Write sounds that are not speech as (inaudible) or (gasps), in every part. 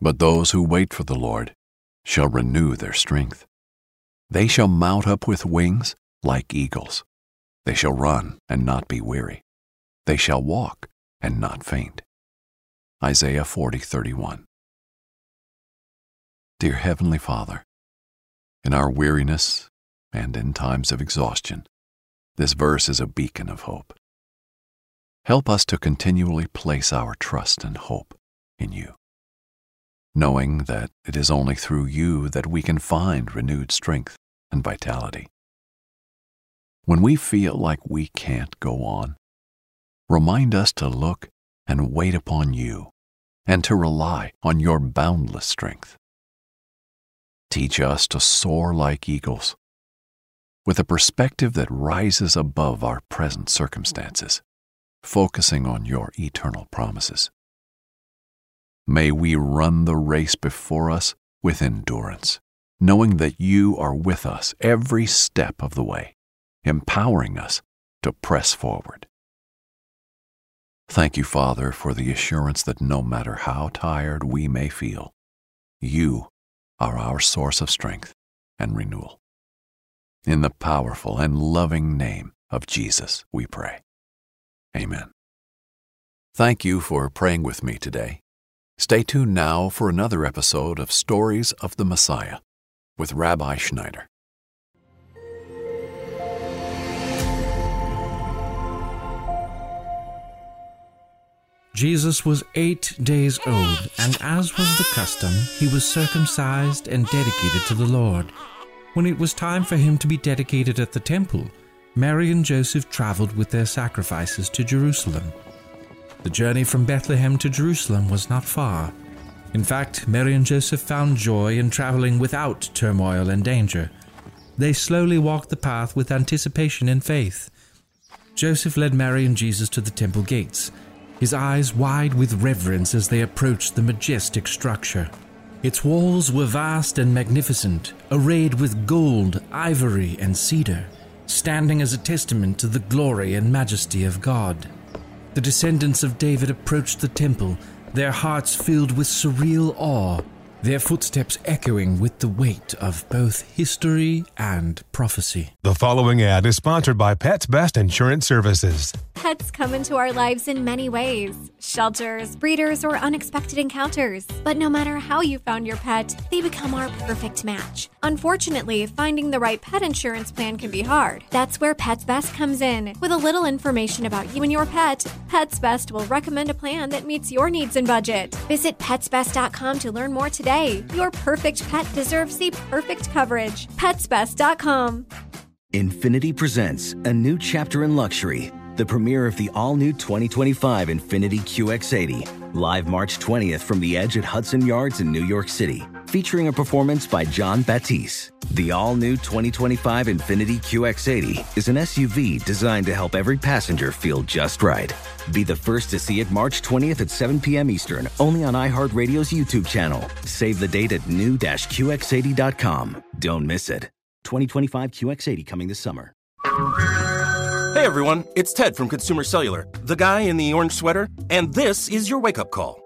But those who wait for the Lord shall renew their strength. They shall mount up with wings like eagles. They shall run and not be weary. They shall walk and not faint. Isaiah 40:31. Dear Heavenly Father, in our weariness and in times of exhaustion, this verse is a beacon of hope. Help us to continually place our trust and hope in you, knowing that it is only through you that we can find renewed strength and vitality. When we feel like we can't go on, remind us to look and wait upon you and to rely on your boundless strength. Teach us to soar like eagles, with a perspective that rises above our present circumstances, focusing on your eternal promises. May we run the race before us with endurance, knowing that you are with us every step of the way, empowering us to press forward. Thank you, Father, for the assurance that no matter how tired we may feel, you are our source of strength and renewal. In the powerful and loving name of Jesus, we pray. Amen. Thank you for praying with me today. Stay tuned now for another episode of Stories of the Messiah with Rabbi Schneider. Jesus was eight days old, and as was the custom, he was circumcised and dedicated to the Lord. When it was time for him to be dedicated at the temple, Mary and Joseph traveled with their sacrifices to Jerusalem. The journey from Bethlehem to Jerusalem was not far. In fact, Mary and Joseph found joy in traveling without turmoil and danger. They slowly walked the path with anticipation and faith. Joseph led Mary and Jesus to the temple gates his eyes wide with reverence as they approached the majestic structure. Its walls were vast and magnificent, arrayed with gold, ivory, and cedar, standing as a testament to the glory and majesty of God. The descendants of David approached the temple, their hearts filled with surreal awe their footsteps echoing with the weight of both history and prophecy. The following ad is sponsored by Pets Best Insurance Services. Pets come into our lives in many ways shelters, breeders, or unexpected encounters. But no matter how you found your pet, they become our perfect match. Unfortunately, finding the right pet insurance plan can be hard. That's where Pets Best comes in. With a little information about you and your pet, Pets Best will recommend a plan that meets your needs and budget. Visit petsbest.com to learn more today your perfect pet deserves the perfect coverage. PetsBest.com. Infiniti presents a new chapter in luxury, the premiere of the all new 2025 Infiniti QX80, live March 20th from the edge at Hudson Yards in New York City, featuring a performance by Jon Batiste. The all new 2025 Infiniti QX80 is an SUV designed to help every passenger feel just right. Be the first to see it March 20th at 7 p.m. Eastern, only on iHeartRadio's YouTube channel. Save the date at new-QX80.com. Don't miss it. 2025 QX80 coming this summer. Hey everyone, it's Ted from Consumer Cellular, the guy in the orange sweater, and this is your wake-up call.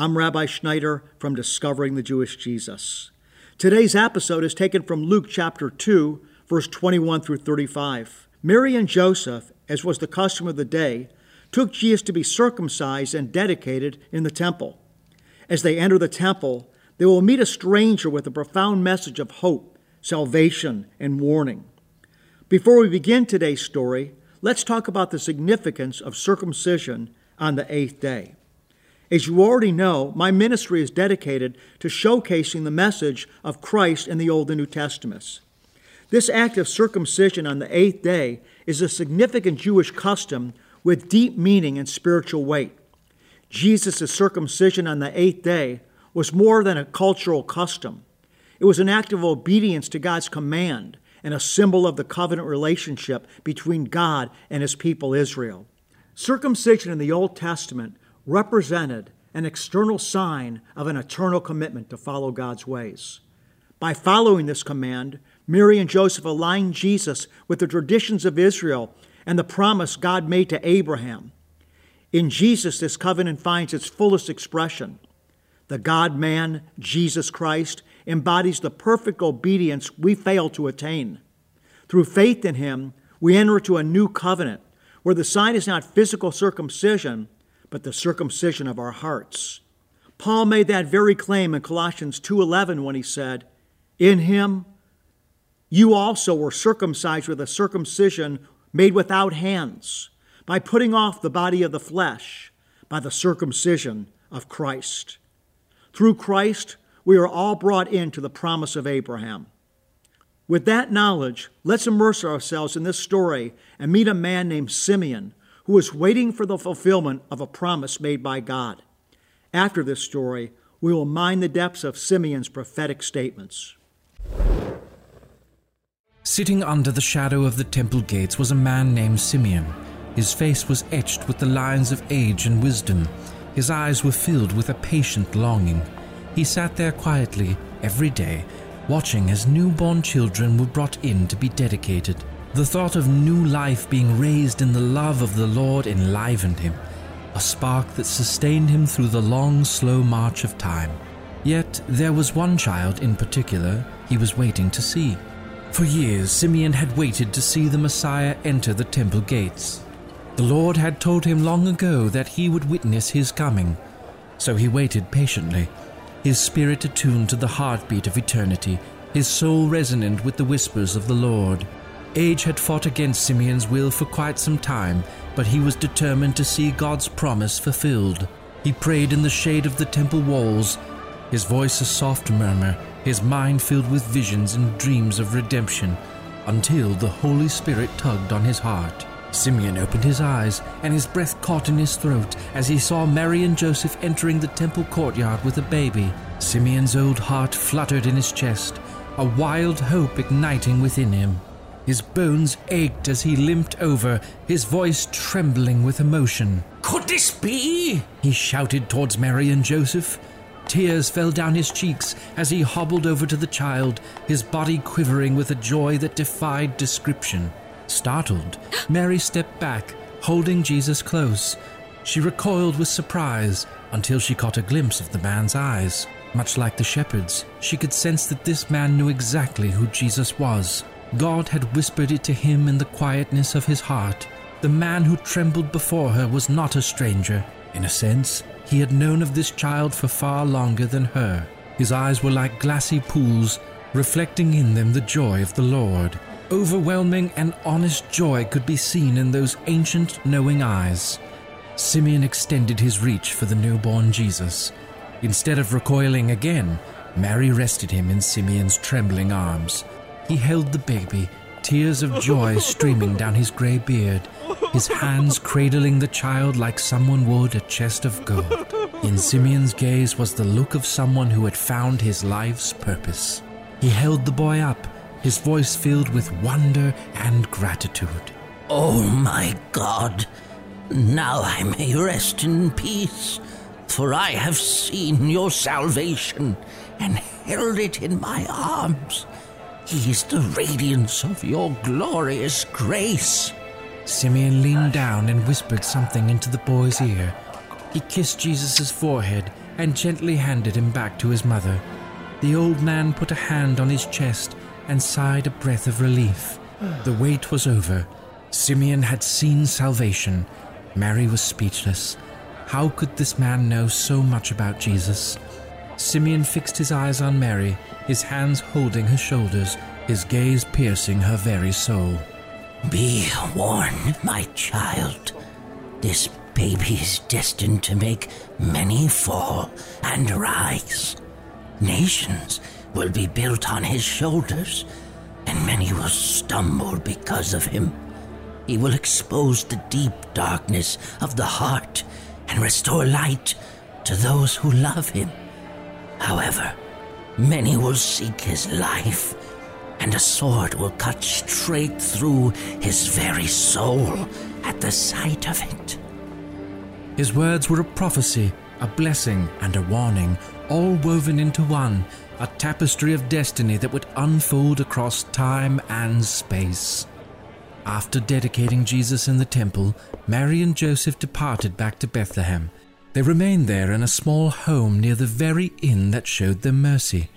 I'm Rabbi Schneider from Discovering the Jewish Jesus. Today's episode is taken from Luke chapter 2, verse 21 through 35. Mary and Joseph, as was the custom of the day, took Jesus to be circumcised and dedicated in the temple. As they enter the temple, they will meet a stranger with a profound message of hope, salvation, and warning. Before we begin today's story, let's talk about the significance of circumcision on the eighth day. As you already know, my ministry is dedicated to showcasing the message of Christ in the Old and New Testaments. This act of circumcision on the eighth day is a significant Jewish custom with deep meaning and spiritual weight. Jesus' circumcision on the eighth day was more than a cultural custom. It was an act of obedience to God's command and a symbol of the covenant relationship between God and his people Israel. Circumcision in the Old Testament represented an external sign of an eternal commitment to follow God's ways. By following this command, Mary and Joseph aligned Jesus with the traditions of Israel and the promise God made to Abraham. In Jesus, this covenant finds its fullest expression. The God man, Jesus Christ, embodies the perfect obedience we fail to attain. Through faith in him, we enter into a new covenant where the sign is not physical circumcision, but the circumcision of our hearts. Paul made that very claim in Colossians 2:11 when he said, "In him you also were circumcised with a circumcision made without hands, by putting off the body of the flesh by the circumcision of Christ." Through Christ, we are all brought into the promise of Abraham. With that knowledge, let's immerse ourselves in this story and meet a man named Simeon who is waiting for the fulfillment of a promise made by God. After this story, we will mine the depths of Simeon's prophetic statements. Sitting under the shadow of the temple gates was a man named Simeon. His face was etched with the lines of age and wisdom. His eyes were filled with a patient longing. He sat there quietly every day, watching as newborn children were brought in to be dedicated. The thought of new life being raised in the love of the Lord enlivened him, a spark that sustained him through the long, slow march of time. Yet there was one child in particular he was waiting to see. For years, Simeon had waited to see the Messiah enter the temple gates. The Lord had told him long ago that he would witness his coming, so he waited patiently, his spirit attuned to the heartbeat of eternity, his soul resonant with the whispers of the Lord. Age had fought against Simeon's will for quite some time, but he was determined to see God's promise fulfilled. He prayed in the shade of the temple walls, his voice a soft murmur, his mind filled with visions and dreams of redemption, until the Holy Spirit tugged on his heart. Simeon opened his eyes, and his breath caught in his throat as he saw Mary and Joseph entering the temple courtyard with a baby. Simeon's old heart fluttered in his chest, a wild hope igniting within him. His bones ached as he limped over, his voice trembling with emotion. Could this be? He shouted towards Mary and Joseph. Tears fell down his cheeks as he hobbled over to the child, his body quivering with a joy that defied description. Startled, (gasps) Mary stepped back, holding Jesus close. She recoiled with surprise until she caught a glimpse of the man's eyes. Much like the shepherds, she could sense that this man knew exactly who Jesus was. God had whispered it to him in the quietness of his heart. The man who trembled before her was not a stranger. In a sense, he had known of this child for far longer than her. His eyes were like glassy pools, reflecting in them the joy of the Lord. Overwhelming and honest joy could be seen in those ancient, knowing eyes. Simeon extended his reach for the newborn Jesus. Instead of recoiling again, Mary rested him in Simeon's trembling arms. He held the baby, tears of joy streaming down his grey beard, his hands cradling the child like someone would a chest of gold. In Simeon's gaze was the look of someone who had found his life's purpose. He held the boy up, his voice filled with wonder and gratitude. Oh my God! Now I may rest in peace, for I have seen your salvation and held it in my arms. He is the radiance of your glorious grace. Simeon leaned down and whispered something into the boy's ear. He kissed Jesus' forehead and gently handed him back to his mother. The old man put a hand on his chest and sighed a breath of relief. The wait was over. Simeon had seen salvation. Mary was speechless. How could this man know so much about Jesus? Simeon fixed his eyes on Mary, his hands holding her shoulders, his gaze piercing her very soul. Be warned, my child. This baby is destined to make many fall and rise. Nations will be built on his shoulders, and many will stumble because of him. He will expose the deep darkness of the heart and restore light to those who love him. However, many will seek his life, and a sword will cut straight through his very soul at the sight of it. His words were a prophecy, a blessing, and a warning, all woven into one, a tapestry of destiny that would unfold across time and space. After dedicating Jesus in the temple, Mary and Joseph departed back to Bethlehem. They remained there in a small home near the very inn that showed them mercy.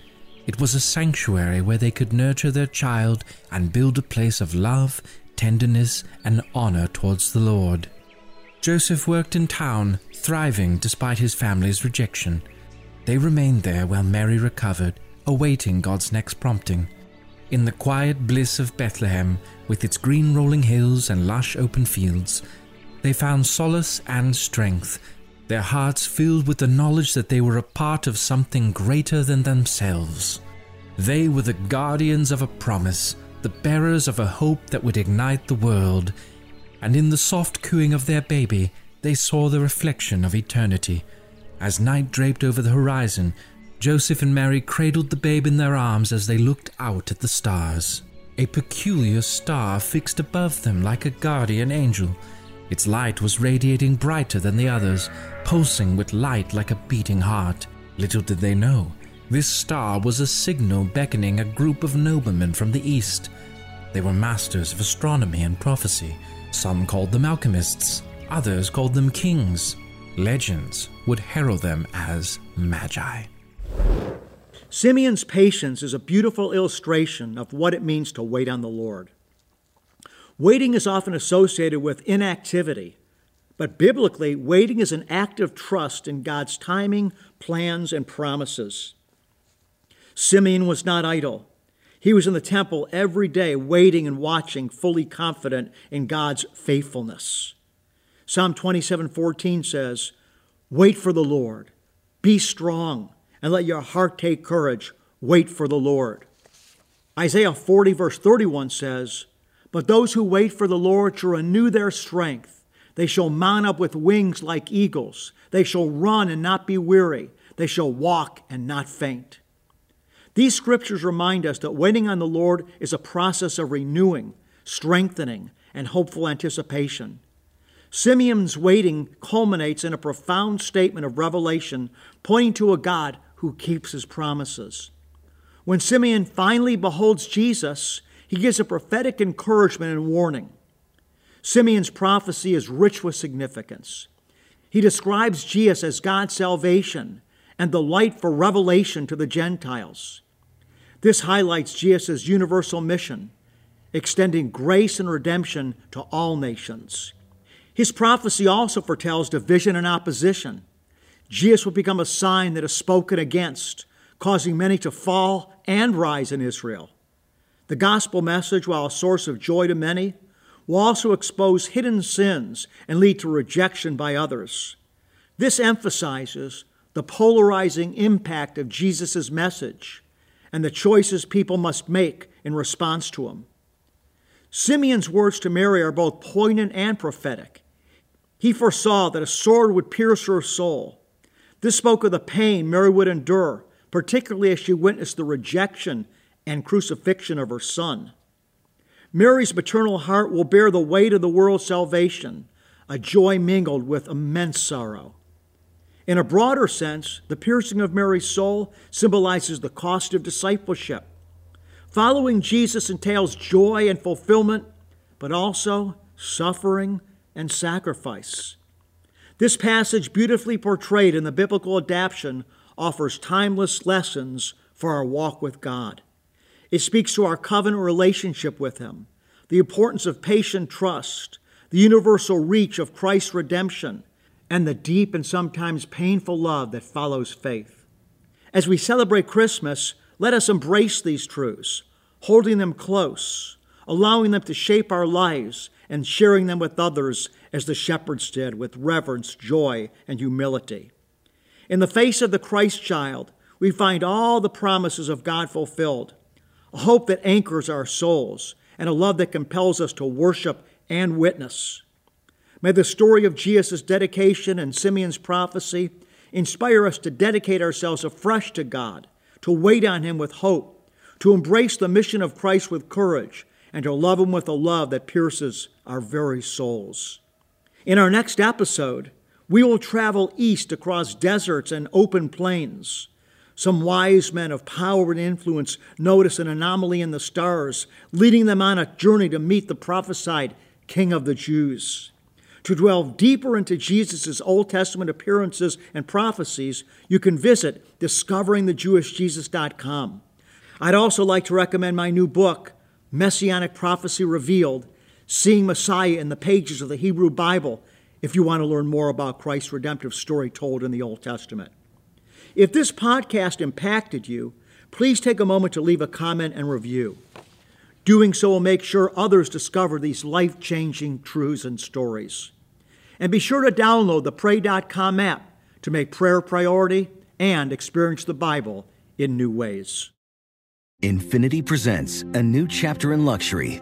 It was a sanctuary where they could nurture their child and build a place of love, tenderness, and honor towards the Lord. Joseph worked in town, thriving despite his family's rejection. They remained there while Mary recovered, awaiting God's next prompting. In the quiet bliss of Bethlehem, with its green rolling hills and lush open fields, they found solace and strength, their hearts filled with the knowledge that they were a part of something greater than themselves. They were the guardians of a promise, the bearers of a hope that would ignite the world, and in the soft cooing of their baby, they saw the reflection of eternity. As night draped over the horizon, Joseph and Mary cradled the babe in their arms as they looked out at the stars. A peculiar star fixed above them like a guardian angel. Its light was radiating brighter than the others, pulsing with light like a beating heart. Little did they know, this star was a signal beckoning a group of noblemen from the east. They were masters of astronomy and prophecy. Some called them alchemists, others called them kings. Legends would herald them as magi. Simeon's patience is a beautiful illustration of what it means to wait on the Lord. Waiting is often associated with inactivity, but biblically, waiting is an act of trust in God's timing, plans, and promises. Simeon was not idle. He was in the temple every day, waiting and watching, fully confident in God's faithfulness. Psalm 27:14 says, "Wait for the Lord. Be strong, and let your heart take courage. Wait for the Lord." Isaiah 40 verse 31 says, "But those who wait for the Lord shall renew their strength. They shall mount up with wings like eagles. They shall run and not be weary. They shall walk and not faint." These scriptures remind us that waiting on the Lord is a process of renewing, strengthening, and hopeful anticipation. Simeon's waiting culminates in a profound statement of revelation pointing to a God who keeps his promises. When Simeon finally beholds Jesus, he gives a prophetic encouragement and warning. Simeon's prophecy is rich with significance. He describes Jesus as God's salvation and the light for revelation to the Gentiles. This highlights Jesus' universal mission, extending grace and redemption to all nations. His prophecy also foretells division and opposition. Jesus will become a sign that is spoken against, causing many to fall and rise in Israel. The gospel message, while a source of joy to many, will also expose hidden sins and lead to rejection by others. This emphasizes the polarizing impact of Jesus' message and the choices people must make in response to him. Simeon's words to Mary are both poignant and prophetic. He foresaw that a sword would pierce her soul. This spoke of the pain Mary would endure, particularly as she witnessed the rejection and crucifixion of her son. Mary's maternal heart will bear the weight of the world's salvation, a joy mingled with immense sorrow. In a broader sense, the piercing of Mary's soul symbolizes the cost of discipleship. Following Jesus entails joy and fulfillment, but also suffering and sacrifice. This passage, beautifully portrayed in the biblical adaptation, offers timeless lessons for our walk with God. It speaks to our covenant relationship with Him, the importance of patient trust, the universal reach of Christ's redemption, and the deep and sometimes painful love that follows faith. As we celebrate Christmas, let us embrace these truths, holding them close, allowing them to shape our lives, and sharing them with others as the shepherds did with reverence, joy, and humility. In the face of the Christ child, we find all the promises of God fulfilled, a hope that anchors our souls, and a love that compels us to worship and witness. May the story of Jesus' dedication and Simeon's prophecy inspire us to dedicate ourselves afresh to God, to wait on Him with hope, to embrace the mission of Christ with courage, and to love Him with a love that pierces our very souls. In our next episode, we will travel east across deserts and open plains. Some wise men of power and influence notice an anomaly in the stars, leading them on a journey to meet the prophesied King of the Jews. To delve deeper into Jesus' Old Testament appearances and prophecies, you can visit discoveringthejewishjesus.com. I'd also like to recommend my new book, Messianic Prophecy Revealed Seeing Messiah in the Pages of the Hebrew Bible, if you want to learn more about Christ's redemptive story told in the Old Testament. If this podcast impacted you, please take a moment to leave a comment and review. Doing so will make sure others discover these life changing truths and stories. And be sure to download the Pray.com app to make prayer a priority and experience the Bible in new ways. Infiniti presents a new chapter in luxury,